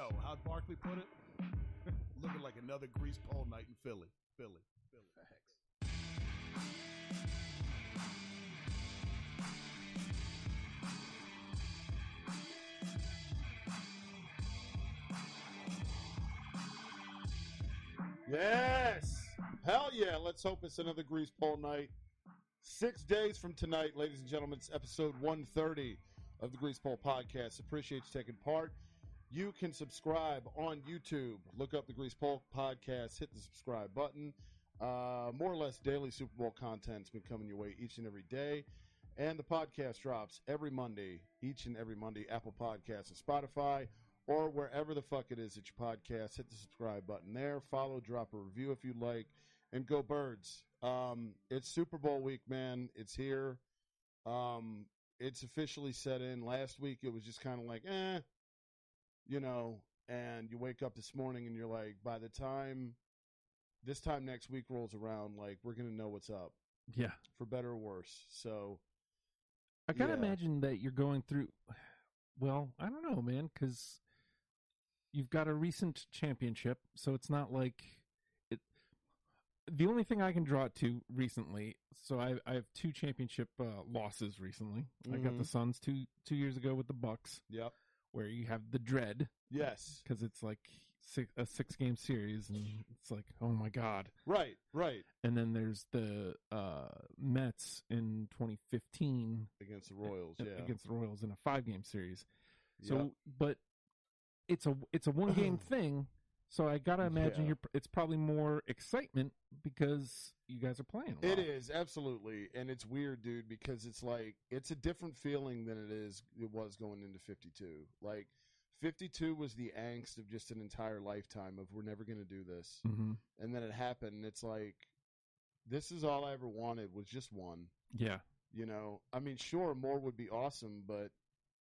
Yo, how'd Barkley put it? Looking like another grease pole night in Philly. Philly. Philly. Facts. Yes. Hell yeah. Let's hope it's another grease pole night. Six days from tonight, ladies and gentlemen, it's episode 130 of the Grease Pole Podcast. Appreciate you taking part. You can subscribe on YouTube. Look up the Grease Pole Podcast, hit the subscribe button. Uh, more or less daily Super Bowl content's been coming your way each and every day. And the podcast drops every Monday, each and every Monday, Apple Podcasts and Spotify, or wherever the fuck it is that you podcast. Hit the subscribe button there. Follow, drop a review if you'd like, and go birds. Um, it's Super Bowl week, man. It's here. Um, it's officially set in. Last week it was just kind of like, eh, you know, and you wake up this morning and you're like, by the time this time next week rolls around, like we're gonna know what's up Yeah. for better or worse. So I kind Yeah. imagine that you're going through. Well, I don't know, man, because you've got a recent championship, so it's not like it. The only thing I can draw it to recently, so I, I have two championship uh, losses recently. I got the Mhm. Suns two two years ago with the Bucks, yep, where you have the dread yes, because it's like six, a six game series, and it's like, oh my god. right, right And then there's the uh, Mets in 2015 against the Royals. a- Yeah, against the Royals in a five game series. So, Yep. but it's a it's a one game thing. So I gotta imagine Yeah. you're it's probably more excitement because you guys are playing. It is absolutely, and it's weird, dude, because it's like it's a different feeling than it is it was going into fifty two. Like fifty two was the angst of just an entire lifetime of we're never going to do this, hmm and then it happened. And it's like this is all I ever wanted was just one. Yeah. You know, I mean, sure, more would be awesome, but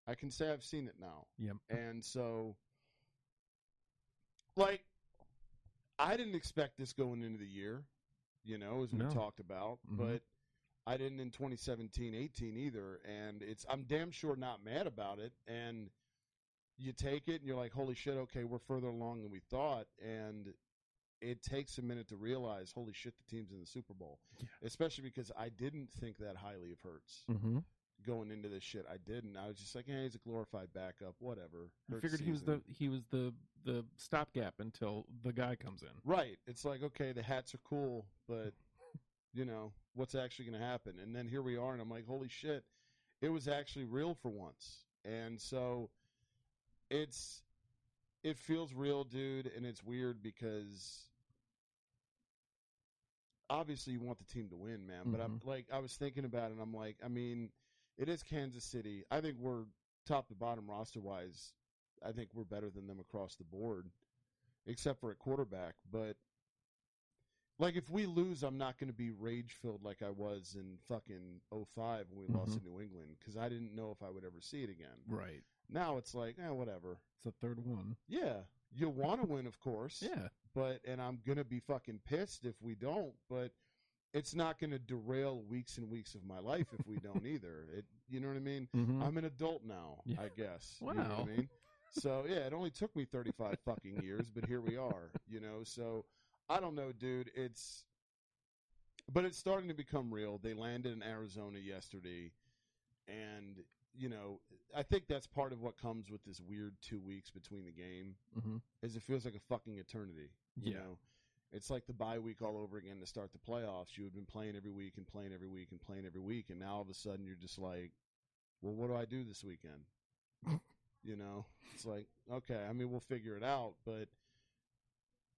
I can say I've seen it now. Yep. And so, like, I didn't expect this going into the year, you know, as we No. talked about, Mhm. but I didn't in 2017 18 either. And it's, I'm damn sure not mad about it. And you take it and you're like, holy shit, okay, we're further along than we thought. And it takes a minute to realize, holy shit, the team's in the Super Bowl. Yeah. Especially because I didn't think that highly of Hurts hmm going into this shit. I didn't. I was just like, hey, he's a glorified backup, whatever. I figured he was the he was the the stopgap until the guy comes in. right. It's like, okay, the hats are cool, but you know what's actually going to happen? And then here we are, and I'm like, holy shit, it was actually real for once. And so it's it feels real, dude, and it's weird because obviously you want the team to win, man. But I'm mm-hmm. like, I was thinking about it, and I'm like, I mean, it is Kansas City. I think we're top to bottom roster wise. I think we're better than them across the board, except for at quarterback. But like if we lose, I'm not going to be rage filled like I was in fucking 05 when we lost Mhm. to New England because I didn't know if I would ever see it again. Right. Now it's like, eh, whatever. It's the third one. Yeah, you want to win, of course. Yeah. but and I'm gonna be fucking pissed if we don't. But it's not gonna derail weeks and weeks of my life if we don't either. It, you know what I mean? Mhm. I'm an adult now, Yeah. I guess. You know Wow. what I mean? So yeah, it only took me 35 fucking years, but here we are. You know, so I don't know, dude. It's but it's starting to become real. They landed in Arizona yesterday, and you know, I think that's part of what comes with this weird two weeks between the game Mhm. is it feels like a fucking eternity. You Yeah. know, it's like the bye week all over again to start the playoffs. You had been playing every week and playing every week and playing every week, and now all of a sudden you're just like, well, what do I do this weekend? you know, it's like okay, I mean we'll figure it out, but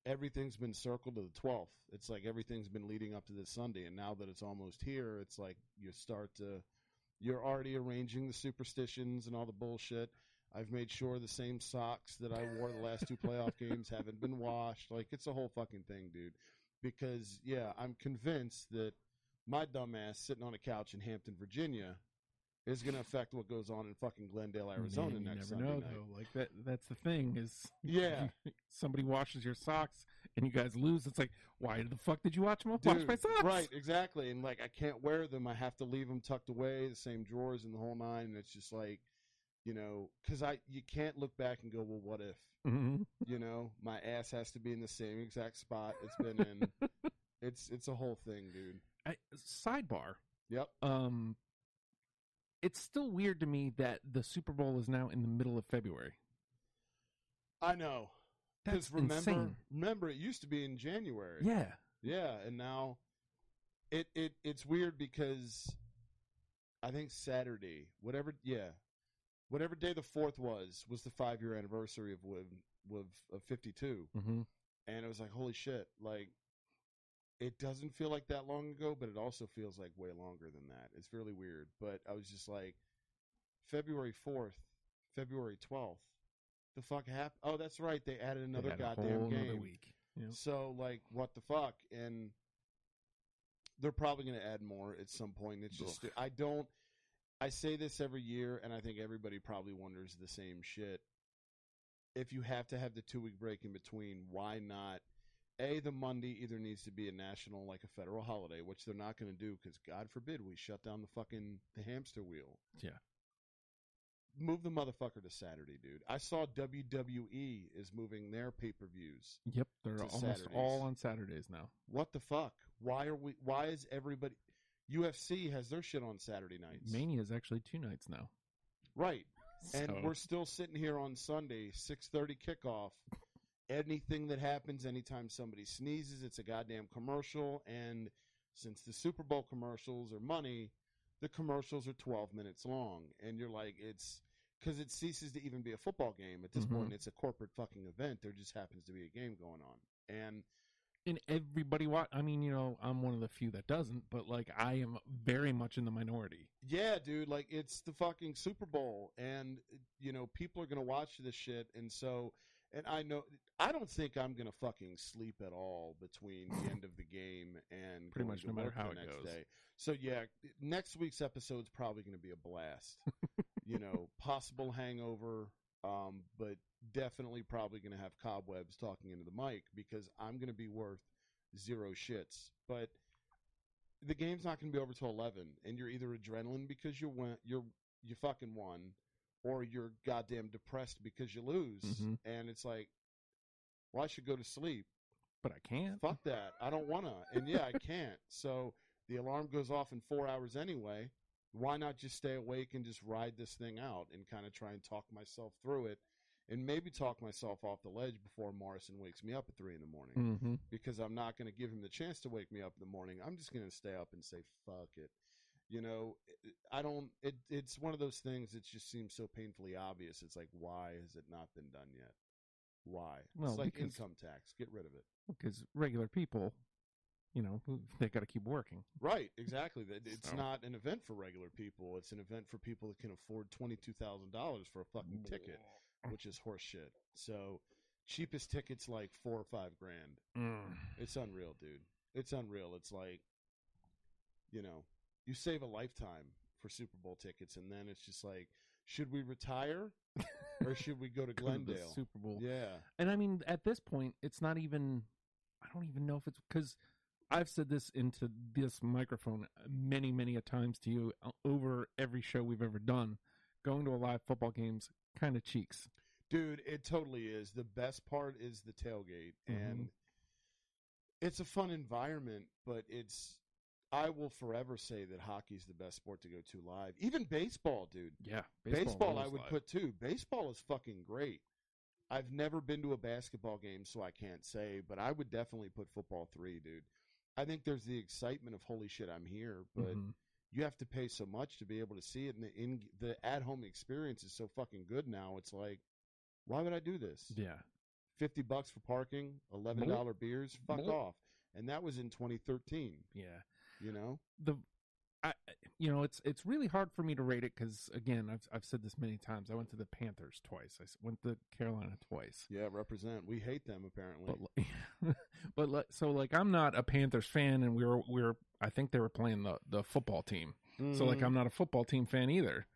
everything's been circled to the 12th. It's like everything's been leading up to this Sunday, and now that it's almost here, it's like you start to you're already arranging the superstitions and all the bullshit. I've made sure the same socks that I wore the last two playoff games haven't been washed. Like it's a whole fucking thing, dude. Because yeah, I'm convinced that my dumbass sitting on a couch in Hampton, Virginia, is going to affect what goes on in fucking Glendale, Arizona you next never Sunday know night. though. Like that. That's the thing is. Yeah. somebody washes your socks and you guys lose. It's like, why the fuck did you watch them? Wash my socks. Right, exactly. And like I can't wear them. I have to leave them tucked away, the same drawers and the whole nine. And it's just like, you know, because I you can't look back and go, well, what if? Mhm. You know, my ass has to be in the same exact spot it's been in. it's it's a whole thing, dude. I, sidebar. Yep. Um, it's still weird to me that the Super Bowl is now in the middle of February. I know. Because remember, insane. remember, it used to be in January. Yeah. Yeah, and now it it it's weird because I think Saturday, whatever, yeah, whatever day the fourth was, was the five year anniversary of of fifty two, Mm-hmm. and it was like holy shit, like it doesn't feel like that long ago, but it also feels like way longer than that. It's really weird, but I was just like February fourth, February twelfth. The fuck happened? Oh, that's right. They added another goddamn game. week. Yeah. So like, what the fuck? And they're probably going to add more at some point. It's just Ugh. I don't. I say this every year, and I think everybody probably wonders the same shit. If you have to have the two week break in between, why not? A, the Monday either needs to be a national, like a federal holiday, which they're not going to do because God forbid we shut down the fucking the hamster wheel. Yeah. Move the motherfucker to Saturday, dude. I saw WWE is moving their pay per views. Yep. They're almost Saturdays. all on Saturdays now. What the fuck? Why are we? Why is everybody? UFC has their shit on Saturday nights, Mania is actually two nights now. right? And we're still sitting here on Sunday, six thirty kickoff. Anything that happens, anytime somebody sneezes, it's a goddamn commercial. And since the Super Bowl commercials are money, the commercials are twelve minutes long, and you're like, it's because it ceases to even be a football game at this Mhm. point. It's a corporate fucking event. There just happens to be a game going on, and and everybody watch. I mean, you know, I'm one of the few that doesn't, but like I am very much in the minority. Yeah, dude, like it's the fucking Super Bowl and you know, people are going to watch this shit and so and I know I don't think I'm going to fucking sleep at all between the end of the game and Pretty much no matter how the it next goes. day. So yeah, next week's episode's probably going to be a blast. you know, possible hangover um but definitely probably going to have cobwebs talking into the mic because I'm going to be worth zero shits. But the game's not going to be over till 11 and you're either adrenaline because you went you're you fucking won or you're goddamn depressed because you lose Mhm. and it's like well I should go to sleep But I can't. fuck that I don't want to and yeah I can't so the alarm goes off in 4 hours anyway why not just stay awake and just ride this thing out and kind of try and talk myself through it and maybe talk myself off the ledge before Morrison wakes me up at 3 in the morning Mm-hmm. because I'm not going to give him the chance to wake me up in the morning. I'm just going to stay up and say fuck it. You know, I don't. It, it's one of those things that just seems so painfully obvious. It's like, why has it not been done yet? Why? Well, it's like because- income tax. Get rid of it. Because regular people, you know, they got to keep working. Right, exactly. It's So- not an event for regular people. It's an event for people that can afford twenty two thousand dollars for a fucking ticket, which is horseshit. So cheapest tickets like four or five grand. Mm. It's unreal, dude. It's unreal. It's like, you know, you save a lifetime for Super Bowl tickets, and then it's just like, should we retire or should we go to Go to Glendale? Super Bowl. Yeah. And I mean, at this point, it's not even. I don't even know if it's because I've said this into this microphone many, many a times to you uh, over every show we've ever done. Going to a live football game's kind of cheeks. Dude, it totally is. The best part is the tailgate, Mhm. and it's a fun environment. But it's, I will forever say that hockey's the best sport to go to live. Even baseball, dude. Yeah, Baseball, I would live. put too. Baseball is fucking great. I've never been to a basketball game, so I can't say, but I would definitely put football three, dude. I think there's the excitement of holy shit, I'm here, but Mhm. you have to pay so much to be able to see it, and the in the at home experience is so fucking good now. It's like, why would I do this? Yeah, Fifty bucks for parking, eleven dollar beers, fuck More. off. And that was in 2013. yeah. You know, the I you know it's it's really hard for me to rate it because again I've I've said this many times I went to the Panthers twice I went to Carolina twice yeah, represent. We hate them apparently. but but li- so like I'm not a Panthers fan and we were we were I think they were playing the the football team so like Mhm. I'm not a football team fan either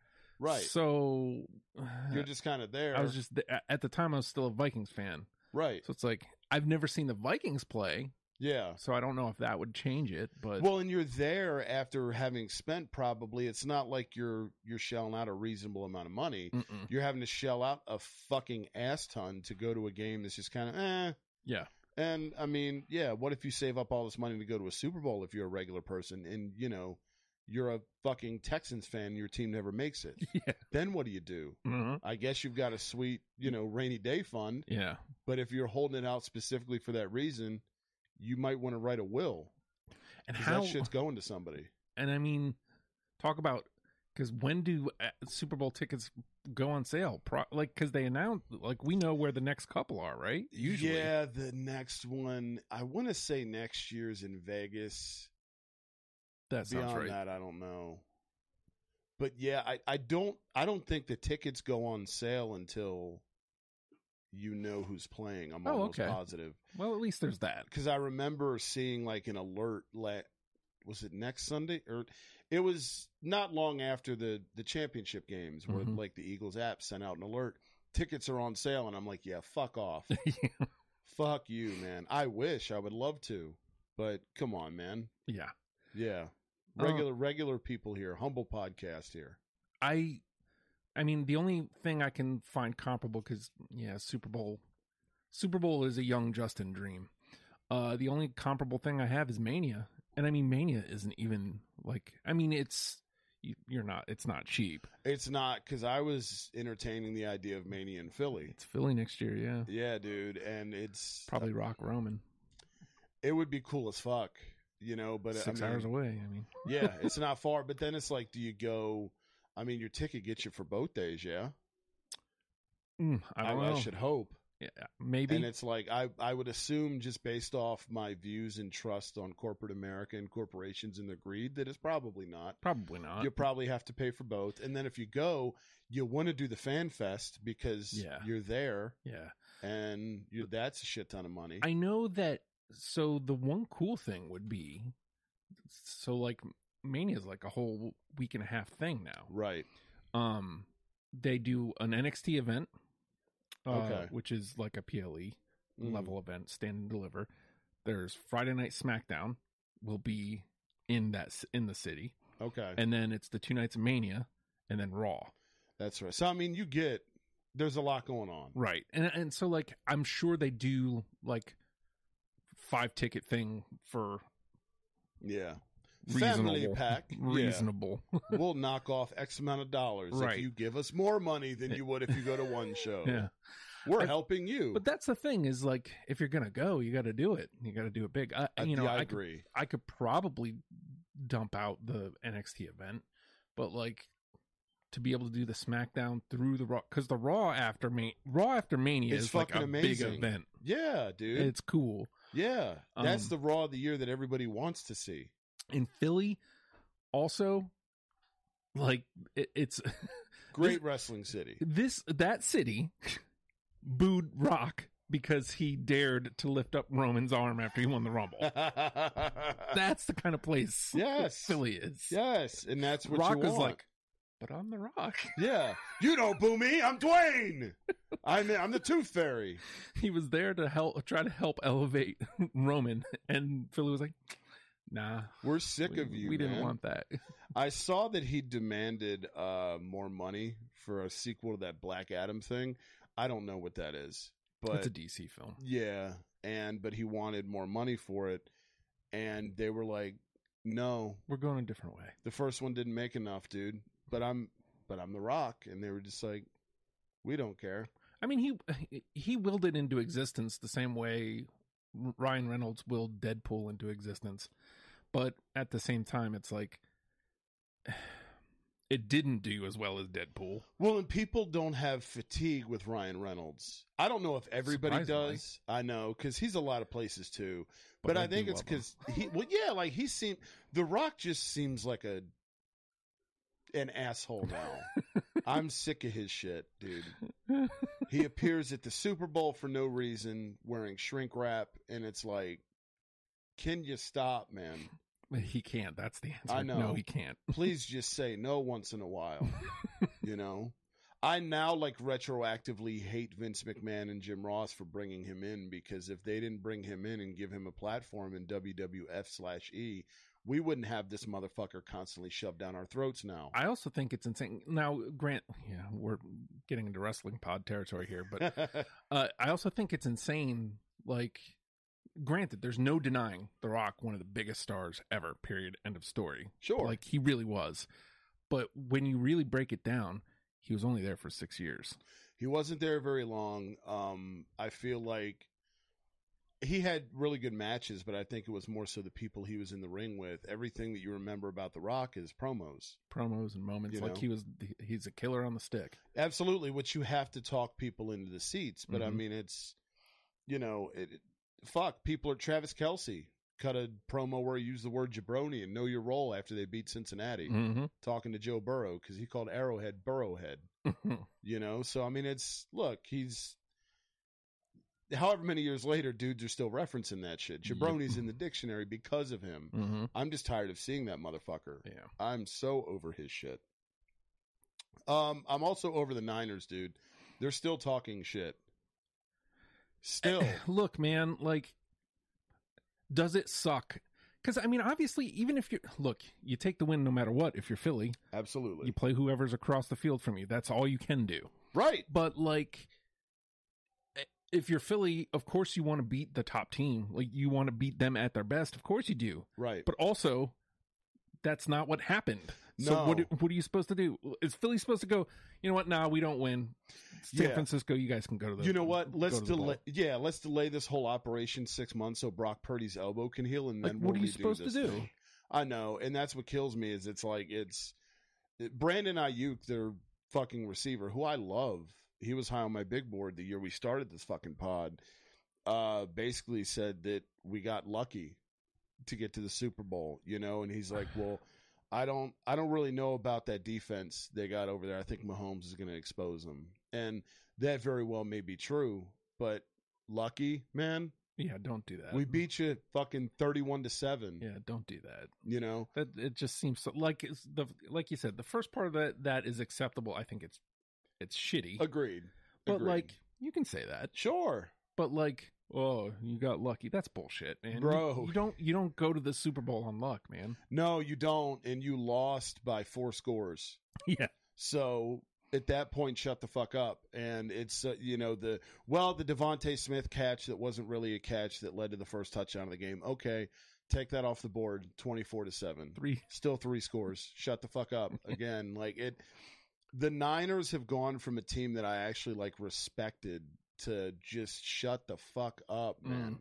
right. so You're just kind of there. I was just at the time I was still a Vikings fan right. so it's like I've never seen the Vikings play Yeah. so I don't know if that would change it but Well, and you're there after having spent probably. It's not like you're you're shelling out a reasonable amount of money. Mm-mm. You're having to shell out a fucking ass ton to go to a game that's just kind of eh. yeah And I mean, yeah, what if you save up all this money to go to a Super Bowl if you're a regular person and you know you're a fucking Texans fan, and your team never makes it? yeah then what do you do? Mhm. I guess you've got a sweet, you know, rainy day fund, yeah but if you're holding it out specifically for that reason, you might want to write a will And how that shit's going to somebody. And I mean, talk about because when do uh, Super Bowl tickets go on sale? Pro- like because they announce, like we know where the next couple are, right? Usually, Yeah, the next one, I want to say next year's in Vegas. that sounds Beyond right. that, I don't know. But yeah, I, I don't I don't think the tickets go on sale until you know who's playing. I'm Oh, almost okay. positive Well, at least there's that. because I remember seeing like an alert. Let was it next Sunday or it was not long after the the championship games where Mhm. like the Eagles app sent out an alert. Tickets are on sale, and I'm like, yeah, fuck off. Fuck you, man. I wish I would love to, but come on, man. yeah, Yeah. Uh, Regular regular people here. Humble podcast here. I, I mean, the only thing I can find comparable because yeah, Super Bowl, Super Bowl is a young Justin dream. Uh, the only comparable thing I have is Mania, and I mean, Mania isn't even like. I mean, it's you, you're not. It's not cheap. It's not because I was entertaining the idea of Mania in Philly. It's Philly next year, yeah. Yeah, dude, and it's Probably Rock Roman. it would be cool as fuck, you know. But Six I mean, hours away. I mean, yeah, it's not far. But then it's like, do you go? I mean, your ticket gets you for both days, yeah. mm, I don't know. should hope. yeah, maybe. And it's like I I would assume just based off my views and trust on corporate America and corporations and their greed that it's probably not. Probably not. you probably have to pay for both. And then if you go, you want to do the fan fest because Yeah. you're there Yeah. and you that's a shit ton of money. I know that. So the one cool thing would be, so like Mania is like a whole week and a half thing now. right. Um, they do an NXT event, uh, Okay. which is like a PLE Mhm. level event, stand and deliver. There's Friday Night SmackDown will be in that in the city, Okay. and then it's the two nights of Mania, and then Raw. that's right. So I mean you get there's a lot going on. Right. And and so like I'm sure they do like five ticket thing for Yeah. Reasonable Family pack. Yeah. reasonable. we'll knock off X amount of dollars Right. if you give us more money than you would if you go to one show. yeah. We're I- helping you. But that's the thing is like if you're going to go, you got to do it. You got to do it big. I, I, you know, yeah, I, I could, agree. I could probably dump out the NXT event, but like to be able to do the SmackDown through the Raw cuz the Raw after me Raw after Mania It's is like a amazing. big event. Yeah, dude. It's cool. yeah. That's Um, the raw of the year that everybody wants to see. In Philly also like it, it's Great wrestling city. this that city booed Rock because he dared to lift up Roman's arm after he won the Rumble. That's the kind of place Yes. Philly is. yes, and that's what Rock was want. like, but I'm the Rock. yeah, you don't boo me. I'm Dwayne. I'm I'm the Tooth Fairy. He was there to help, try to help elevate Roman, and Philly was like, "Nah, We're sick we, of you. we didn't man. want that." I saw that he demanded uh, more money for a sequel to that Black Adam thing. I don't know what that is, but it's a DC film. yeah, and but he wanted more money for it, and they were like, "No, We're going a different way. the first one didn't make enough, dude." But I'm, but I'm the Rock, and they were just like, "We don't care." I mean, he he willed it into existence the same way Ryan Reynolds willed Deadpool into existence, but at the same time, it's like it didn't do as well as Deadpool. Well, and people don't have fatigue with Ryan Reynolds. I don't know if everybody does. I know because he's a lot of places too. But But, I I, think it's because he. Well, yeah, like he seemed. The Rock just seems like a an asshole now. I'm sick of his shit, dude. He appears at the Super Bowl for no reason, wearing shrink wrap, and it's like, can you stop, man? He can't. That's the answer. I know. No, he can't. please just say no once in a while. you know, I now like retroactively hate Vince McMahon and Jim Ross for bringing him in because if they didn't bring him in and give him a platform in WWF slash E, we wouldn't have this motherfucker constantly shoved down our throats now. I also think it's insane. Now, Grant, yeah, we're getting into wrestling pod territory here, but uh, I also think it's insane. Like, granted, there's no denying The Rock, one of the biggest stars ever. Period. End of story. sure. Like he really was. But when you really break it down, he was only there for six years. He wasn't there very long. Um, I feel like he had really good matches, but I think it was more so the people he was in the ring with. Everything that you remember about The Rock is promos. Promos and moments You like know? he was. He's a killer on the stick. Absolutely, which you have to talk people into the seats. But I Mhm. mean, it's you know, it- fuck. People are Travis Kelce cut a promo where he used the word jabroni and know your role after they beat Cincinnati, Mm-hmm. talking to Joe Burrow because he called Arrowhead Burrowhead. You know, so I mean, it's look, he's. However many years later, dudes are still referencing that shit. Jabroni's in the dictionary because of him. mm-hmm. I'm just tired of seeing that motherfucker. Yeah. I'm so over his shit. Um, I'm also over the Niners, dude. They're still talking shit. Still, Look, man, like, does it suck? Because I mean, obviously, even if you're look, you take the win no matter what. If you're Philly, absolutely you play whoever's across the field from you. That's all you can do. right. But like, if you're Philly, of course you want to beat the top team. Like you want to beat them at their best. Of course you do. Right. But also, that's not what happened. So what No. what are you supposed to do? Is Philly supposed to go? You know what? Nah, we don't win. San Yeah. Francisco, you guys can go to the. you know what? Let's delay. Yeah, let's delay this whole operation six months so Brock Purdy's elbow can heal, and Like, then what we'll are you supposed to do? thing. I know, and that's what kills me. Is it's like it's it- Brandon Aiyuk, their fucking receiver, who I love. He was high on my big board the year we started this fucking pod. Uh, basically said that we got lucky to get to the Super Bowl, you know, and he's like, well. I don't I don't really know about that defense they got over there. I think Mahomes is going to expose them. And that very well may be true, but lucky, man, Yeah, don't do that. we beat you fucking 31 to 7, Yeah, don't do that. you know. That it just seems so, like it's the like you said. The first part of that that is acceptable. I think it's it's shitty, Agreed. but Agreed. like you can say that. sure. But like, oh, you got lucky. That's bullshit, man. Bro. you, don't you don't go to the Super Bowl on luck, man. No, you don't and you lost by four scores. Yeah, So at that point, shut the fuck up. And it's uh, you know the well the DeVonta Smith catch that wasn't really a catch that led to the first touchdown of the game. Okay, take that off the board. Twenty four to seven. three. Still three scores. Shut the fuck up again. like it. The Niners have gone from a team that I actually like respected to just shut the fuck up, man.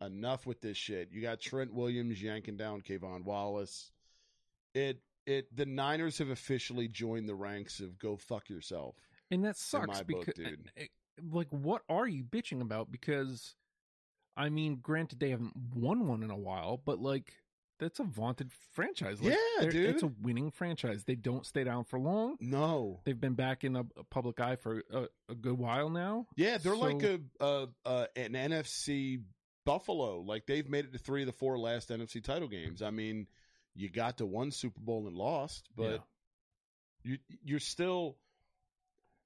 Enough with this shit. You got Trent Williams yanking down K'Von Wallace. It it the Niners have officially joined the ranks of go fuck yourself. And that sucks my book, because, dude. eh, like, what are you bitching about? Because, I mean, granted, they haven't won one in a while, but like, that's a vaunted franchise. Yeah, dude. It's a winning franchise. They don't stay down for long. No. They've been back in the public eye for a, a good while now. Yeah, they're like a, a, a an NFC Buffalo. Like they've made it to three of the four last NFC title games. I mean, you got to one Super Bowl and lost, but you you're still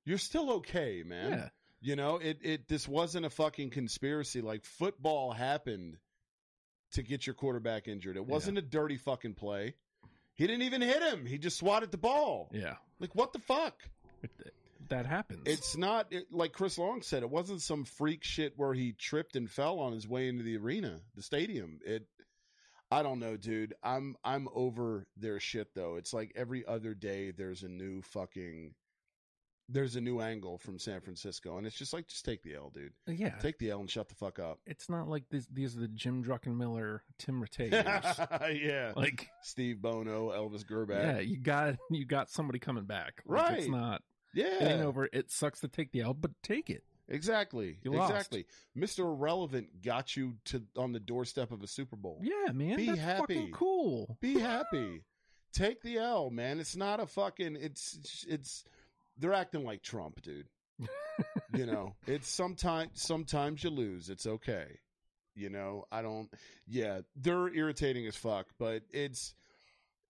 you're still okay, man. Yeah. You know, it it this wasn't a fucking conspiracy. Like football happened to get your quarterback injured. It wasn't a dirty fucking play. He didn't even hit him. He just swatted the ball. Yeah. Like what the fuck? It- that happens. It's not it, like Chris Long said. It wasn't some freak shit where he tripped and fell on his way into the arena, the stadium. It, I don't know, dude. I'm I'm over their shit though. It's like every other day there's a new fucking, there's a new angle from San Francisco, and it's just like just take the L, dude. Uh, yeah. Take the L and shut the fuck up. it's not like this, these are the Jim Druckenmiller, Tim Rattay years. yeah, like, Steve Bono, Elvis Grbac. yeah, you got you got somebody coming back. Like, It's not Yeah, it ain't over. It sucks to take the L, but take it. exactly, You lost. exactly. Mr. Irrelevant got you to on the doorstep of a Super Bowl. Yeah, man. Be that's happy. fucking cool. Be happy. Take the L, man. It's not a fucking. It's it's. They're acting like Trump, dude. you know, it's sometimes sometimes you lose. It's okay. You know, I don't. Yeah, they're irritating as fuck, but it's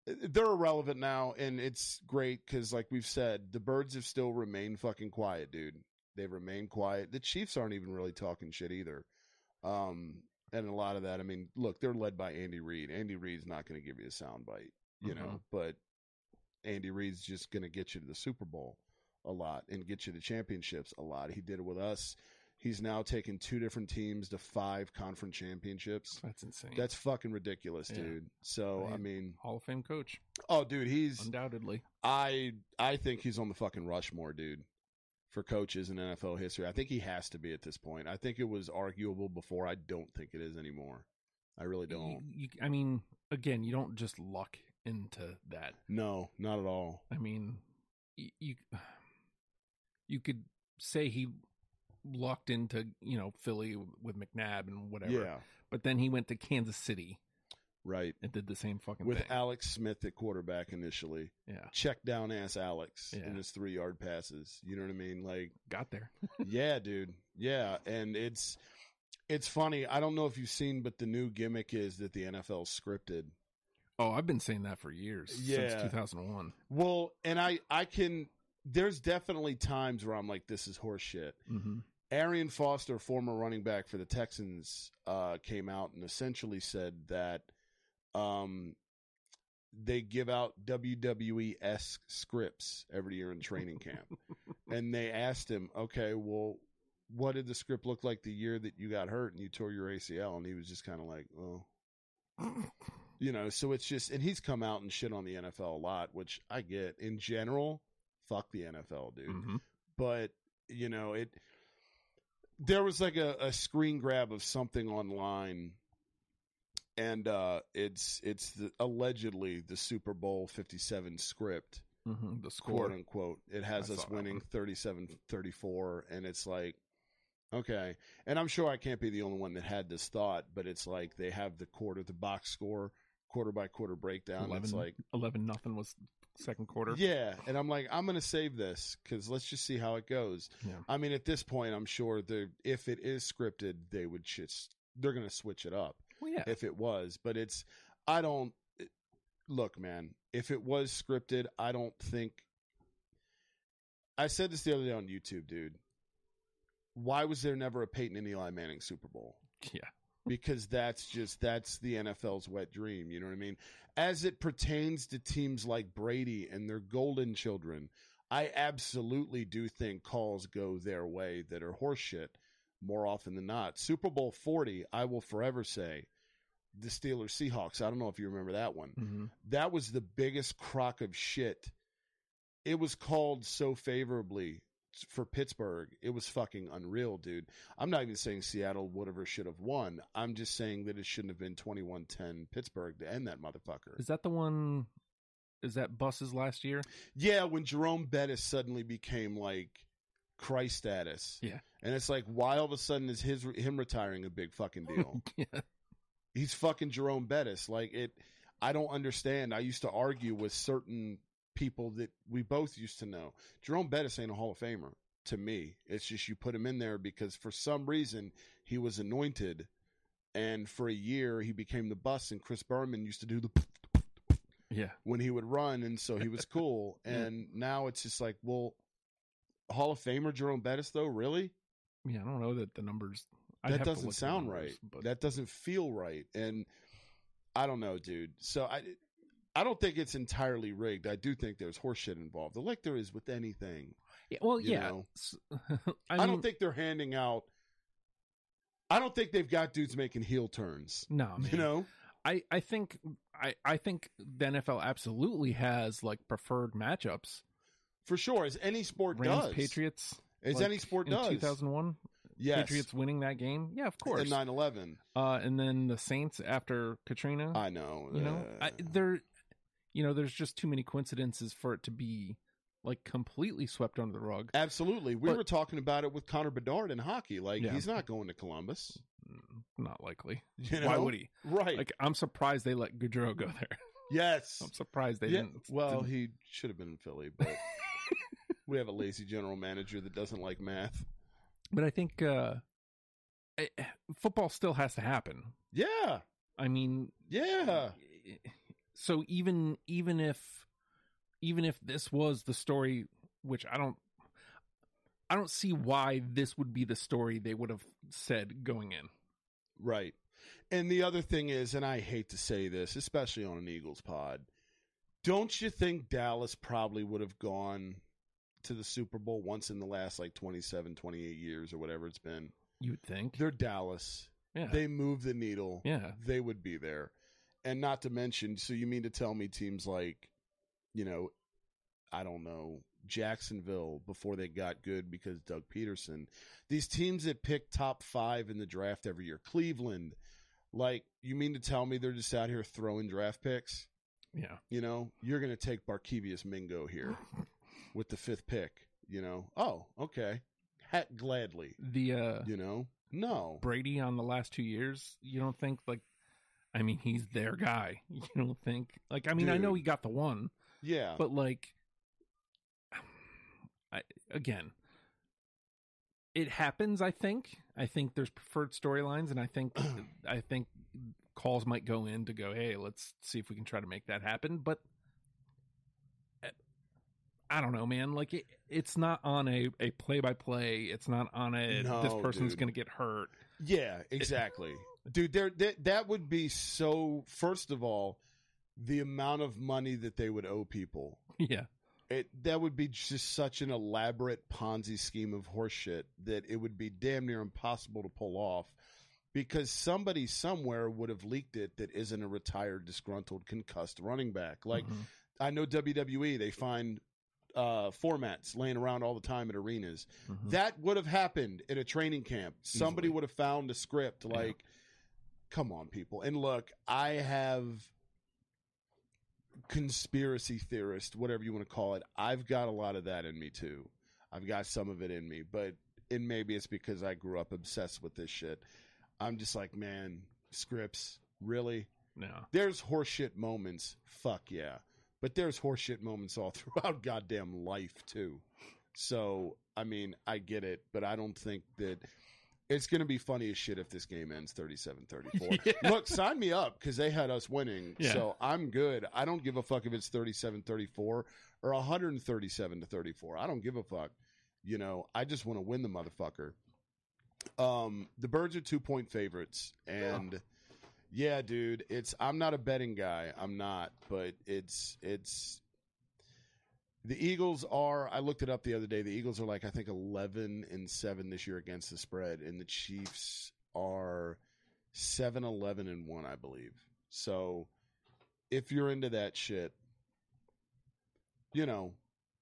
they're irrelevant now, and it's great because, like we've said, the birds have still remained fucking quiet, dude. They've remained quiet. The Chiefs aren't even really talking shit either. Um, and a lot of that, I mean, look, they're led by Andy Reid. Andy Reid's not going to give you a soundbite, you know, Mhm. but Andy Reid's just going to get you to the Super Bowl a lot and get you to championships a lot. He did it with us. He's now taken two different teams to five conference championships. That's insane. That's fucking ridiculous, Yeah. dude. So, I Right. mean, Hall of Fame coach, oh, dude, he's undoubtedly. I I think he's on the fucking Rushmore, dude, for coaches in NFL history. I think he has to be at this point. I think it was arguable before. I don't think it is anymore. I really don't. you, I mean, again, you don't just luck into that. No, not at all. I mean, you you, you could say he locked into you know Philly with McNabb and whatever, Yeah, but then he went to Kansas City right. and did the same fucking With thing. Alex Smith at quarterback initially, yeah, check down ass Alex Yeah. in his three yard passes. You know what I mean? Like, got there. yeah, dude. Yeah, and it's it's funny. I don't know if you've seen, but the new gimmick is that the NFL scripted. Oh, I've been saying that for years Yeah. since 2001. Well, and I I can. There's definitely times where I'm like, this is horseshit. Mm-hmm. Arian Foster, former running back for the Texans, uh, came out and essentially said that um, they give out WWE esque scripts every year in training camp. and they asked him, okay, well, what did the script look like the year that you got hurt and you tore your ACL? And he was just kind of like, oh. You know, so it's just, and he's come out and shit on the NFL a lot, which I get. In general, fuck the NFL, dude. Hmm but you know it there was like a, a screen grab of something online and uh it's it's the, allegedly the super bowl 57 script hmm The quote score. unquote. It has I us winning one. 37 34 and it's like okay. And i'm sure i can't be the only one that had this thought but it's like they have the quarter the box score quarter by quarter breakdown. It's like 11 nothing was second quarter. yeah, and I'm like, I'm gonna save this because let's just see how it goes. Yeah. I mean, at this point, I'm sure the if it is scripted, they would just they're gonna switch it up Well, yeah. if it was. But it's I don't look, man. If it was scripted, I don't think. I said this the other day on YouTube, dude. Why was there never a Peyton and Eli Manning Super Bowl? yeah. Because that's just that's the NFL's wet dream. You know what I mean? As it pertains to teams like Brady and their golden children, I absolutely do think calls go their way that are horseshit more often than not. Super Bowl forty, I will forever say, the Steelers Seahawks. I don't know if you remember that one. hmm That was the biggest crock of shit. It was called so favorably for Pittsburgh. It was fucking unreal, dude. I'm not even saying Seattle would have or should have won. I'm just saying that it shouldn't have been 21-10 Pittsburgh to end that motherfucker. Is that the one? Is that buses last year? Yeah, when Jerome Bettis suddenly became like Christ status. Yeah. And it's like why all of a sudden is his him retiring a big fucking deal? yeah. He's fucking Jerome Bettis. Like it I don't understand. I used to argue with certain people that we both used to know. Jerome Bettis ain't a Hall of Famer to me. It's just you put him in there because for some reason he was anointed, and for a year he became the bus, and Chris Berman used to do the Yeah. when he would run, and so he was cool. And now it's just like, well, Hall of Famer Jerome Bettis, though, really? Yeah, I don't know that the numbers. I'd that doesn't look at the sound numbers, right. But That doesn't feel right. And I don't know, dude. So I, I don't think it's entirely rigged. I do think there's horseshit involved, like there is with anything. yeah, well, yeah. know. s- I, I, don't think they're handing out. I don't think they've got dudes making heel turns. No, man. You know, I, I think I, I think the NFL absolutely has like preferred matchups. for sure, as any sport Rams does. Patriots as like, any sport in does. 2001 yes. Patriots winning that game. Yeah, of course. And 9/11. uh, and then the Saints after Katrina. I know. you know, uh, I, there, you know, there's just too many coincidences for it to be like completely swept under the rug. absolutely. We but- were talking about it with Connor Bedard in hockey. Like Yeah. he's not going to Columbus. Mm, Not likely. You know? Why would he? Right. Like, I'm surprised they let Gaudreau go there. yes. I'm surprised they Yeah, didn't. well, didn't- he should have been in Philly, but we have a lazy general manager that doesn't like math. but I think uh, eh, football still has to happen. Yeah. I mean, Yeah. So even even if even if this was the story, which I don't, I don't see why this would be the story they would have said going in. Right. And the other thing is, and I hate to say this, especially on an Eagles pod, don't you think Dallas probably would have gone to the Super Bowl once in the last like 27, 28 years or whatever it's been? You would think, They're Dallas. yeah, They move the needle. yeah, They would be there. And not to mention, so you mean to tell me teams like, you know, I don't know, Jacksonville before they got good because Doug Pederson, these teams that pick top five in the draft every year, Cleveland, like, you mean to tell me they're just out here throwing draft picks? yeah. You know, you're going to take Barkevious Mingo here with the fifth pick, you know? Oh, okay. Hat gladly, The uh, you know? No. Brady on the last two years, you don't think like, I mean, he's their guy. You don't think like, I mean, I know he got the one, Yeah. but like, I again, it happens. I think. I think there's preferred storylines, and I think I think calls might go in to go, hey, let's see if we can try to make that happen. But uh, I don't know, man. Like it, it's not on a a play by play. It's not on a this person's going to get hurt. Yeah, exactly. Dude, there that, that would be so first of all, the amount of money that they would owe people. yeah, It that would be just such an elaborate Ponzi scheme of horseshit that it would be damn near impossible to pull off because somebody somewhere would have leaked it that isn't a retired disgruntled concussed running back. Like Mhm. I know WWE, they find uh, formats laying around all the time at arenas. Mhm. That would have happened at a training camp. Somebody Easily. would have found a script. Yeah. Come on, people. And look, I have conspiracy theorist, whatever you want to call it. I've got a lot of that in me too. I've got some of it in me, but and maybe it's because I grew up obsessed with this shit. I'm just like, man, scripts, really? no, There's horseshit moments, fuck yeah. But there's horseshit moments all throughout goddamn life too. So, I mean, I get it, but I don't think that it's going to be funny as shit if this game ends 37-34. Yeah. Look, sign me up cuz they had us winning. Yeah. So, I'm good. I don't give a fuck if it's 37-34 or 137 to 34. I don't give a fuck. You know, I just want to win the motherfucker. Um, the Birds are 2-point favorites and yeah, dude, it's I'm not a betting guy. I'm not, but it's it's the Eagles are I looked it up the other day. The Eagles are like I think 11 and 7 this year against the spread and the Chiefs are 7 11 and 1, I believe. So if you're into that shit, you know,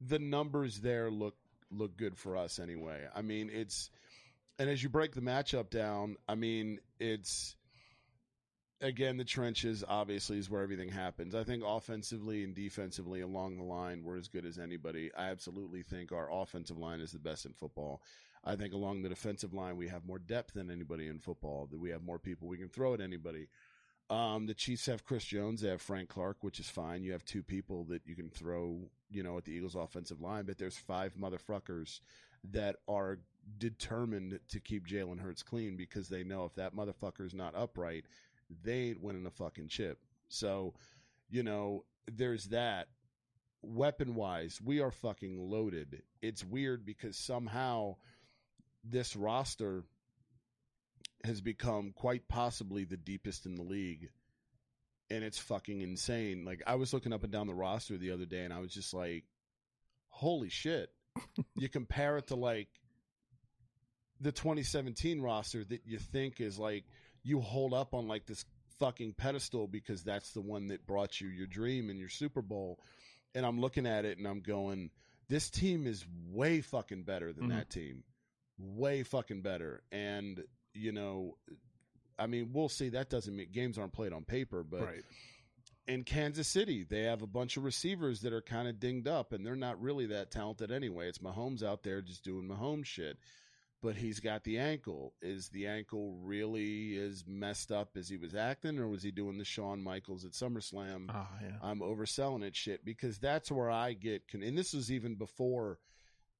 the numbers there look look good for us anyway. I mean, it's and as you break the matchup down, I mean, it's again the trenches obviously is where everything happens. I think offensively and defensively along the line we're as good as anybody. I absolutely think our offensive line is the best in football. I think along the defensive line we have more depth than anybody in football. That we have more people we can throw at anybody. Um, the Chiefs have Chris Jones. They have Frank Clark, which is fine. You have two people that you can throw, you know, at the Eagles' offensive line. But there's five motherfuckers that are determined to keep Jalen Hurts clean because they know if that motherfucker is not upright, they ain't winning a fucking chip. So, you know, there's that. Weapon wise, we are fucking loaded. It's weird because somehow this roster has become quite possibly the deepest in the league. And it's fucking insane. Like I was looking up and down the roster the other day and I was just like, holy shit. you compare it to like the 2017 roster that you think is like you hold up on like this fucking pedestal because that's the one that brought you your dream and your Super Bowl. And I'm looking at it and I'm going, this team is way fucking better than Mhm. that team. Way fucking better. And, you know, I mean, we'll see. That doesn't mean games aren't played on paper, but right. in Kansas City, they have a bunch of receivers that are kind of dinged up, and they're not really that talented anyway. It's Mahomes out there just doing Mahomes shit. But he's got the ankle. Is the ankle really as messed up as he was acting, or was he doing the Shawn Michaels at SummerSlam? Ah, yeah. I'm overselling it shit because that's where I get. Con- and this was even before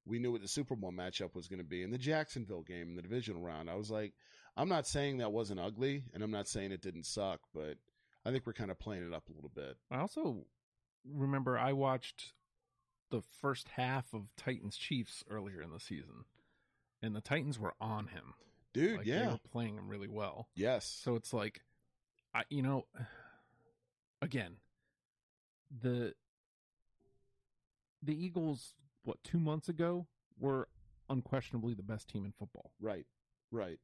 we knew what the Super Bowl matchup was going to be in the Jacksonville game in the divisional round. I was like, I'm not saying that wasn't ugly, and I'm not saying it didn't suck, but I think we're kind of playing it up a little bit. I also remember I watched the first half of Titans Chiefs earlier in the season, and the Titans were on him. Dude, Like, they yeah. were playing him really well. Yes. So it's like, I you know, again, the the Eagles what two months ago were unquestionably the best team in football, right. Right.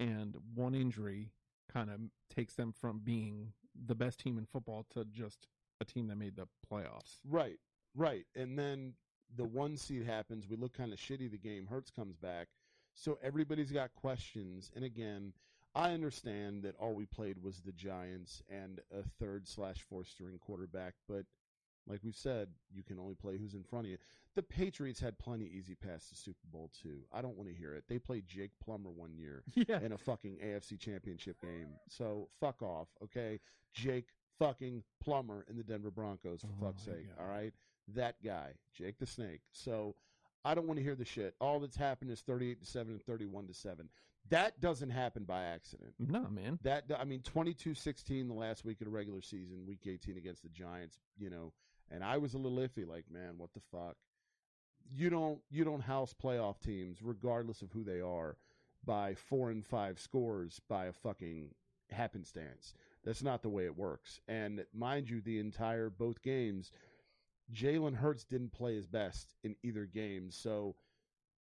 and one injury kind of takes them from being the best team in football to just a team that made the playoffs. Right. Right. And then the one seed happens. We look kind of shitty. The game Hurts comes back. So everybody's got questions. And again, I understand that all we played was the Giants and a third slash fourth string quarterback. But like we've said, you can only play who's in front of you. The Patriots had plenty easy past to Super Bowl too. I don't want to hear it. They played Jake Plummer one year Yeah. in a fucking AFC championship game. So fuck off, okay? Jake fucking Plummer in the Denver Broncos, for Oh fuck's sake. God. All right? That guy, Jake the Snake. So I don't want to hear the shit. All that's happened is 38 to 7 and 31 to 7. That doesn't happen by accident. No, man. That I mean 22-16 the last week of the regular season, week 18 against the Giants, you know, and I was a little iffy like, man, what the fuck? You don't you don't house playoff teams regardless of who they are by 4 and 5 scores by a fucking happenstance. That's not the way it works. And mind you, the entire both games Jalen Hurts didn't play his best in either game. So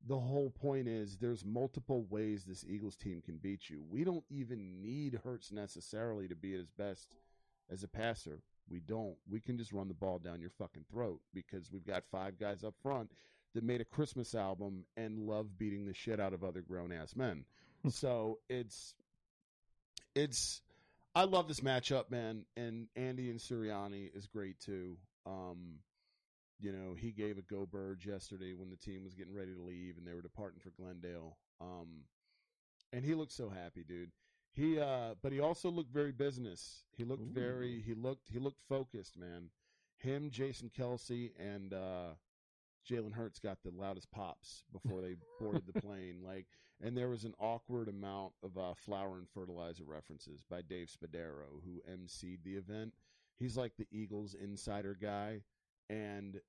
the whole point is there's multiple ways this Eagles team can beat you. We don't even need Hurts necessarily to be at his best as a passer. We don't. We can just run the ball down your fucking throat because we've got five guys up front that made a Christmas album and love beating the shit out of other grown ass men. so it's it's I love this matchup, man, and Andy and Sirianni is great too. Um, you know, he gave a go bird yesterday when the team was getting ready to leave and they were departing for Glendale. Um, and he looked so happy, dude. He, uh, but he also looked very business. He looked Ooh. very, he looked, he looked focused, man. Him, Jason Kelce, and uh, Jalen Hurts got the loudest pops before they boarded the plane. Like, and there was an awkward amount of uh, flour and fertilizer references by Dave Spadaro, who emceed the event. He's like the Eagles insider guy, and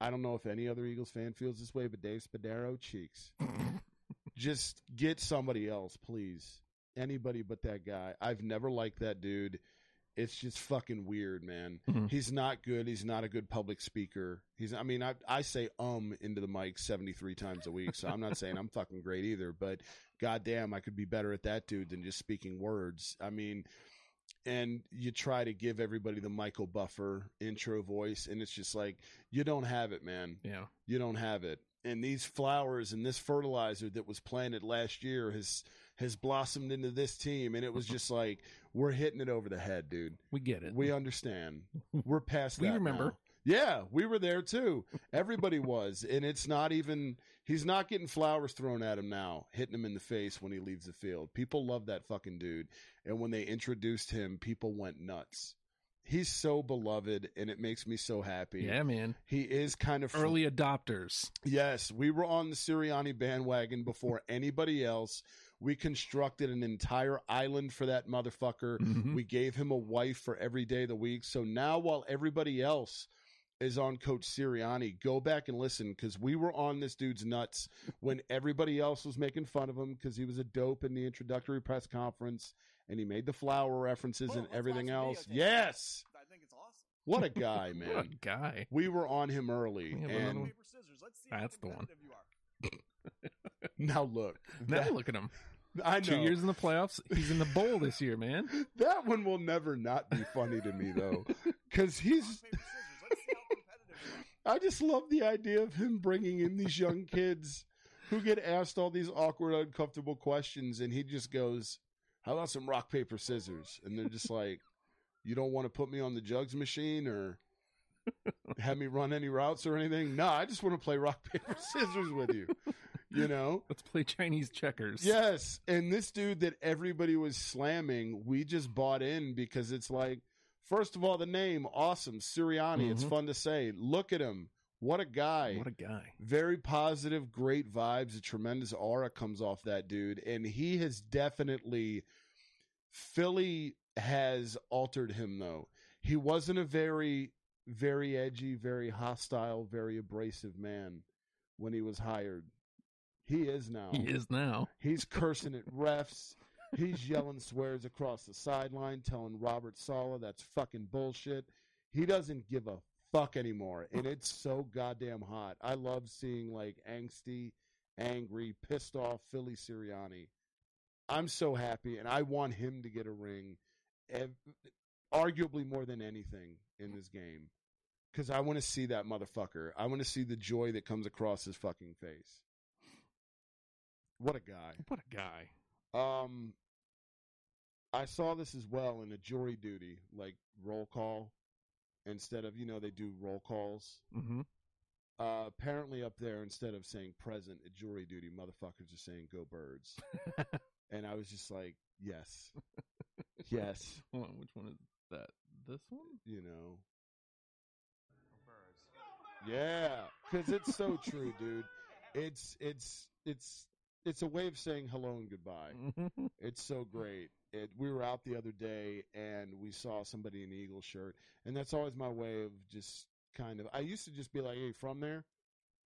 I don't know if any other Eagles fan feels this way, but Dave Spadaro cheeks. Just get somebody else, please. Anybody but that guy. I've never liked that dude. It's just fucking weird, man. Mhm. He's not good. He's not a good public speaker. He's. I mean, I I say um into the mic seventy three times a week, so I'm not saying I'm fucking great either. But goddamn, I could be better at that dude than just speaking words. I mean, and you try to give everybody the Michael Buffer intro voice, and it's just like you don't have it, man. Yeah. You don't have it. And these flowers and this fertilizer that was planted last year has has blossomed into this team, and it was just like we're hitting it over the head, dude. We get it. We understand. We're past We remember. now. Yeah, we were there too. Everybody was. And it's not even, he's not getting flowers thrown at him now, hitting him in the face when he leaves the field. People love that fucking dude. And when they introduced him, people went nuts. He's so beloved, and it makes me so happy. Yeah, man. He is kind of Early adopters. Yes, we were on the Sirianni bandwagon before anybody else. We constructed an entire island for that motherfucker. Mhm. We gave him a wife for every day of the week. So now, while everybody else is on Coach Sirianni, go back and listen because we were on this dude's nuts when everybody else was making fun of him because he was a dope in the introductory press conference and he made the flower references Boom, and everything else. videotape. Yes. I think it's awesome. What a guy, What man. a guy. We were on him early. We and. Paper, scissors. Let's see That's the one. you are. now look. Now that- look at him. I know. Two years in the playoffs. He's in the bowl this year, man. That one will never not be funny to me though, because he's. Rock, paper, scissors. Let's see how competitive you are. I just love the idea of him bringing in these young kids who get asked all these awkward, uncomfortable questions, and he just goes, "How about some rock paper scissors?" And they're just like, "You don't want to put me on the jugs machine or have me run any routes or anything?" No, I just want to play rock paper scissors with you. You know. Let's play Chinese checkers. Yes, and this dude that everybody was slamming, we just bought in because it's like, first of all, the name awesome, Sirianni. It's Mhm. fun to say. Look at him, what a guy! What a guy. Very positive, great vibes. A tremendous aura comes off that dude, and he has definitely. Philly has altered him though. He wasn't a very, very edgy, very hostile, very abrasive man when he was hired. He is now. He is now. He's cursing at refs. He's yelling swears across the sideline, telling Robert Saleh that's fucking bullshit. He doesn't give a fuck anymore, and it's so goddamn hot. I love seeing like angsty, angry, pissed off Philly Sirianni. I'm so happy, and I want him to get a ring, ev- arguably more than anything in this game, because I want to see that motherfucker. I want to see the joy that comes across his fucking face. What a guy. What a guy. Um, I saw this as well in a jury duty, like roll call, instead of you know they do roll calls. hmm Uh, apparently up there, instead of saying present at jury duty, motherfuckers are saying go birds, and I was just like, yes, yes, Hold on, which one is that? This one? you know, yeah, because it's so true, dude. It's it's it's it's a way of saying hello and goodbye. It's so great. It, we were out the other day and we saw somebody in the Eagle shirt, and that's always my way of just kind of. I used to just be like, "Hey, from there,"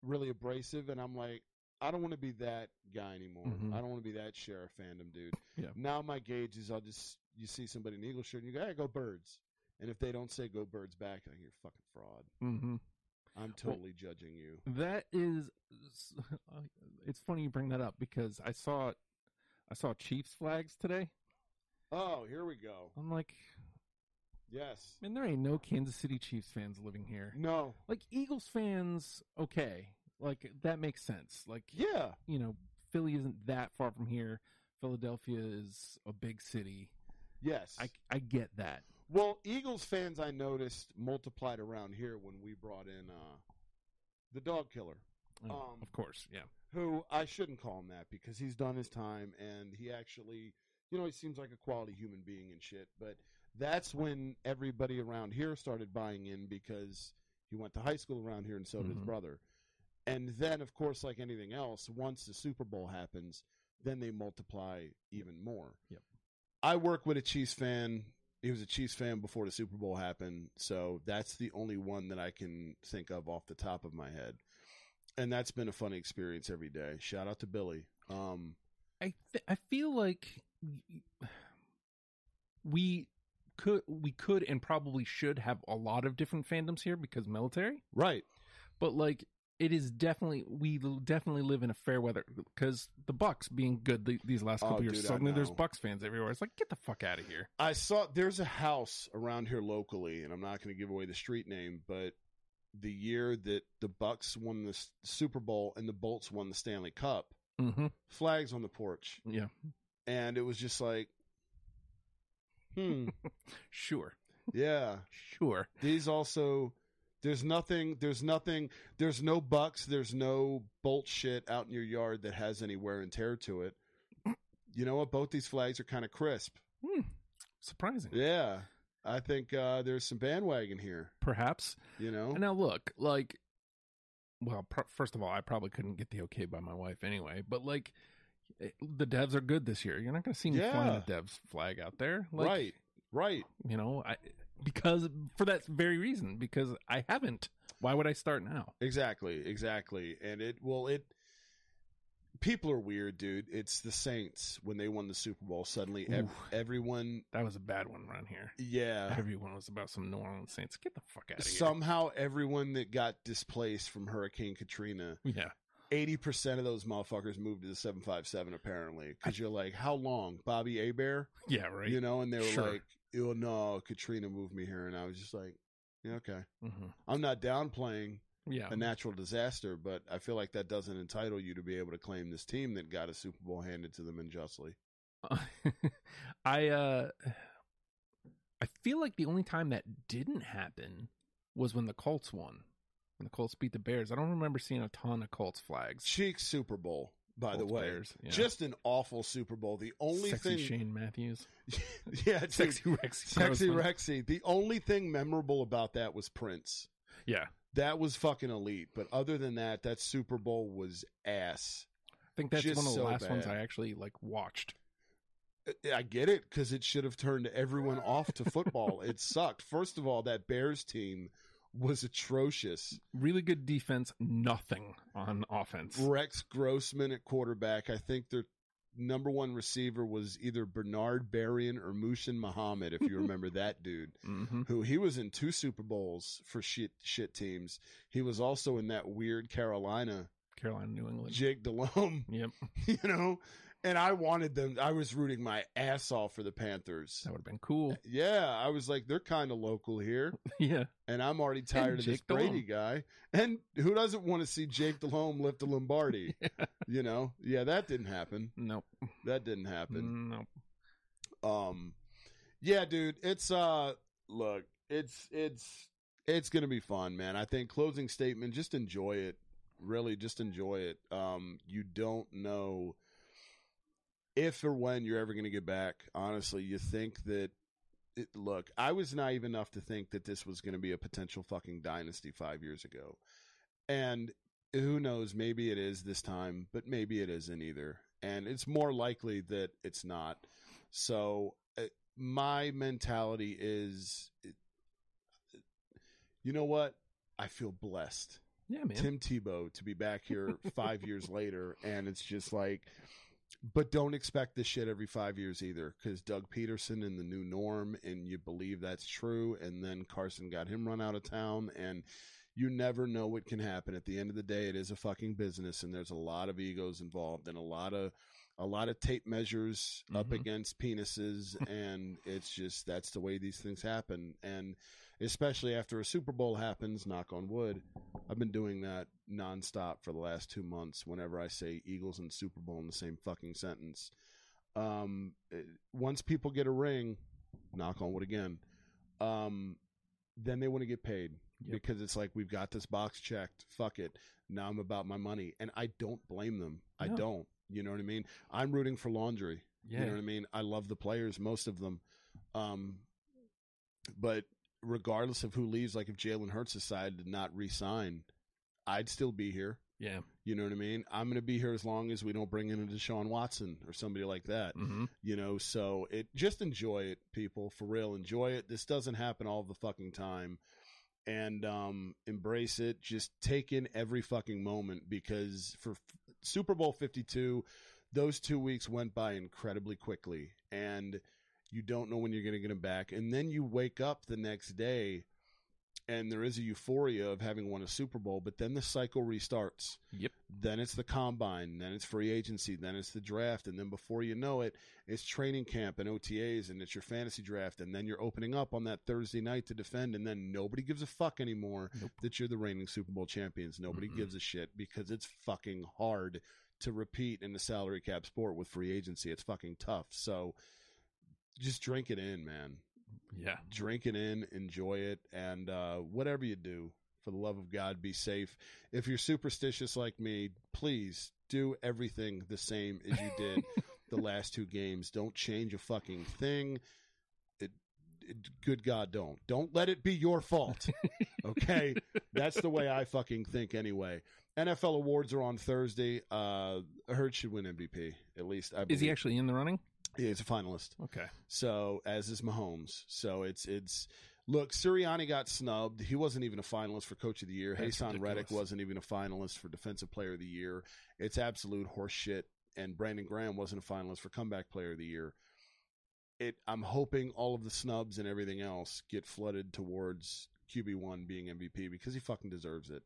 really abrasive, and I'm like, I don't want to be that guy anymore. Mhm. I don't want to be that sheriff fandom dude. Yeah. Now my gauge is I'll just you see somebody in the Eagle shirt and you go, "Hey, go birds," and if they don't say "go birds" back, I like, you're a fucking fraud. Mhm. I'm totally judging you. That is, it's funny you bring that up because I saw, I saw Chiefs flags today. Oh, here we go. I'm like, Yes. man, there ain't no Kansas City Chiefs fans living here. No. Like Eagles fans, okay, like that makes sense. Like, Yeah. you know, Philly isn't that far from here. Philadelphia is a big city. Yes. I I get that. Well, Eagles fans I noticed multiplied around here when we brought in uh, the dog killer, Oh, Um, of course, yeah. who I shouldn't call him that because he's done his time and he actually, you know, he seems like a quality human being and shit. But that's when everybody around here started buying in because he went to high school around here and so did his Mhm. brother. And then, of course, like anything else, once the Super Bowl happens, then they multiply even more. Yep. I work with a Chiefs fan. He was a Chiefs fan before the Super Bowl happened, so that's the only one that I can think of off the top of my head. And that's been a funny experience every day. Shout out to Billy. Um, I th- I feel like we could we could and probably should have a lot of different fandoms here because military, right. but like it is definitely we definitely live in a fair weather because the Bucks being good the, these last couple Oh, years dude, suddenly there's. Bucks fans everywhere. It's like get the fuck out of here. I saw there's a house around here locally, and I'm not going to give away the street name, but the year that the Bucks won the Super Bowl and the Bolts won the Stanley Cup, Mm-hmm. flags on the porch, Yeah, and it was just like, hmm, sure, yeah. sure. These also There's nothing. There's nothing. There's no bucks. There's no bolt shit out in your yard that has any wear and tear to it. You know what? Both these flags are kind of crisp. Hmm. Surprising. Yeah, I think uh, there's some bandwagon here. Perhaps. You know. And now look, like, well, pr- first of all, I probably couldn't get the okay by my wife anyway, but like, eh, the devs are good this year. You're not going to see me flying a Yeah. devs flag out there, like, right. Right. You know, I because for that very reason, because I haven't. Why would I start now? Exactly, exactly. And it well it people are weird, dude. It's the Saints when they won the Super Bowl. Suddenly ev- everyone That was a bad one around here. yeah. Everyone was about some New Orleans Saints. Get the fuck out of here. Somehow everyone that got displaced from Hurricane Katrina, yeah. 80% of those motherfuckers moved to the 757 apparently cuz you're like, "How long? Bobby Abear?" Yeah, right. You know, and they were Sure. like, "Oh no, Katrina moved me here." And I was just like, "Yeah, okay." hmm I'm not downplaying Yeah. a natural disaster, but I feel like that doesn't entitle you to be able to claim this team that got a Super Bowl handed to them unjustly. I uh I feel like the only time that didn't happen was when the Colts won. When the Colts beat the Bears. I don't remember seeing a ton of Colts flags. Cheek Super Bowl, by the way. Bears, yeah. Just an awful Super Bowl. The only Sexy thing Shane Matthews. Yeah, dude, Sexy Rex. Sexy Rexy. The only thing memorable about that was Prince. Yeah. That was fucking elite. But other than that, that Super Bowl was ass. I think that's Just one of the so last ones. I actually like watched. Uh, I get it because it should have turned everyone off to football. it sucked. First of all, that Bears team was atrocious. Really good defense, nothing on offense. Rex Grossman at quarterback. I think their number one receiver was either Bernard Berrian or Muhsin Muhammad, if you remember that dude. hmm Who he was in two Super Bowls for shit shit teams. He was also in that weird Carolina Carolina, New England. Jake Delhomme, Yep. you know. And I wanted them. I was rooting my ass off for the Panthers. That would have been cool. Yeah, I was like, they're kind of local here, yeah. and I'm already tired of this Brady guy. And who doesn't want to see Jake Delhomme lift a Lombardi? You know, yeah, that didn't happen. Nope. That didn't happen. Nope. Um, yeah, dude, it's uh, look, it's it's it's gonna be fun, man. I think closing statement, just enjoy it. Really, just enjoy it. Um, you don't know if or when you're ever gonna get back. Honestly, you think that. It, look, I was naive enough to think that this was going to be a potential fucking dynasty five years ago, and who knows? Maybe it is this time, but maybe it isn't either. And it's more likely that it's not. So uh, my mentality is, you know what? I feel blessed, Yeah, man. Tim Tebow, to be back here five years later, and it's just like, but don't expect this shit every five years either, because Doug Pederson and the new norm, and you believe that's true, and then Carson got him run out of town, and you never know what can happen. At the end of the day, it is a fucking business, and there's a lot of egos involved, and a lot of a lot of tape measures up Mhm. against penises, and it's just that's the way these things happen, and especially after a Super Bowl happens. Knock on wood. I've been doing that nonstop for the last two months. Whenever I say Eagles and Super Bowl in the same fucking sentence, um, it- once people get a ring, knock on wood again, um, then they want to get paid Yep. because it's like we've got this box checked. Fuck it. Now I'm about my money, and I don't blame them. I don't. You know what I mean? I'm rooting for laundry. Yeah. You know what I mean? I love the players, most of them. Um, but regardless of who leaves, like if Jalen Hurts decided to not re-sign, I'd still be here. Yeah. You know what I mean? I'm going to be here as long as we don't bring in a Deshaun Watson or somebody like that. hmm You know, so it just enjoy it, people. For real, enjoy it. This doesn't happen all the fucking time. And um embrace it. Just take in every fucking moment because for Super Bowl 52, those 2 weeks went by incredibly quickly and you don't know when you're going to get them back. And then you wake up the next day and there is a euphoria of having won a Super Bowl, but then the cycle restarts Yep. then it's the combine, then it's free agency, then it's the draft, and then before you know it, it's training camp and OTAs, and it's your fantasy draft, and then you're opening up on that Thursday night to defend, and then nobody gives a fuck anymore Nope. that you're the reigning Super Bowl champions. Nobody Mm-mm. gives a shit because it's fucking hard to repeat in the salary cap sport with free agency. It's fucking tough. So just drink it in, man Yeah. drink it in, enjoy it, and uh, whatever you do, For the love of God, be safe. If you're superstitious like me, please do everything the same as you did the last two games. Don't change a fucking thing. It, it, good God, don't. Don't let it be your fault. Okay? That's the way I fucking think anyway. NFL awards are on Thursday. Uh, Hurts should win MVP. At least I believe. Is he actually in the running? Yeah, he's a finalist. Okay. So as is Mahomes. So it's it's look, Sirianni got snubbed. He wasn't even a finalist for Coach of the Year. That's Haason Reddick wasn't even a finalist for Defensive Player of the Year. It's absolute horseshit. And Brandon Graham wasn't a finalist for Comeback Player of the Year. It. I'm hoping all of the snubs and everything else get flooded towards QB one being MVP because he fucking deserves it.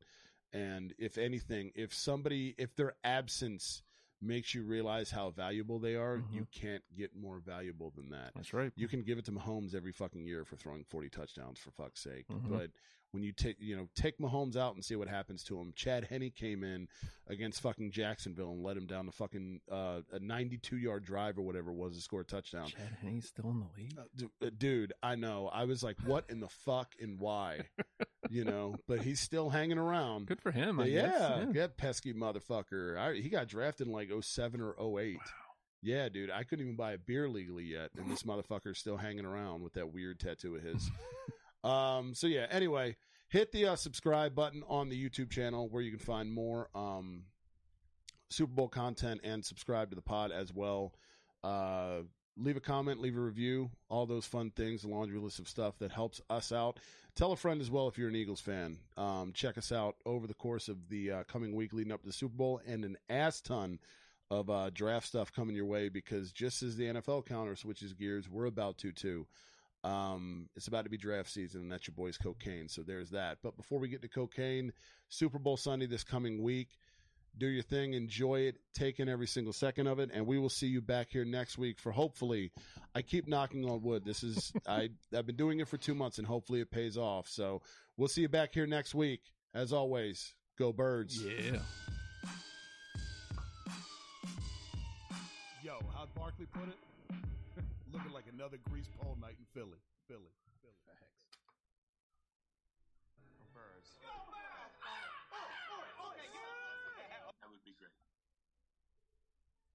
And if anything, if somebody, if their absence makes you realize how valuable they are, Mhm. you can't get more valuable than that. That's right. You can give it to Mahomes every fucking year for throwing 40 touchdowns for fuck's sake. Mhm. But when you take, you know, take Mahomes out and see what happens to him. Chad Henne came in against fucking Jacksonville and let him down to fucking uh, a 92 yard drive or whatever it was to score a touchdown. Chad Henne's still in the league. Uh, du- uh, Dude, I know. I was like, what in the fuck and why? You know, but he's still hanging around. Good for him. I yeah, guess. that pesky motherfucker. I, he got drafted in like 07 or 08. Yeah, dude, I couldn't even buy a beer legally yet, and this motherfucker's still hanging around with that weird tattoo of his. um, so yeah. Anyway, hit the uh, subscribe button on the YouTube channel where you can find more um, Super Bowl content and subscribe to the pod as well. Uh, leave a comment, leave a review, all those fun things, a laundry list of stuff that helps us out. Tell a friend as well if you're an Eagles fan. Um, check us out over the course of the uh, coming week leading up to the Super Bowl and an ass ton of uh, draft stuff coming your way because just as the NFL counter switches gears, we're about to too. Um, it's about to be draft season, and that's your boys cocaine. So there's that. But before we get to cocaine, Super Bowl Sunday this coming week. Do your thing, enjoy it, take in every single second of it, and we will see you back here next week for hopefully. I keep knocking on wood. This is I I've been doing it for two months, and hopefully it pays off. So we'll see you back here next week. As always, go birds. Yeah. Yo, how'd Barkley put it? Looking like another grease pole night in Philly. Philly. Philly.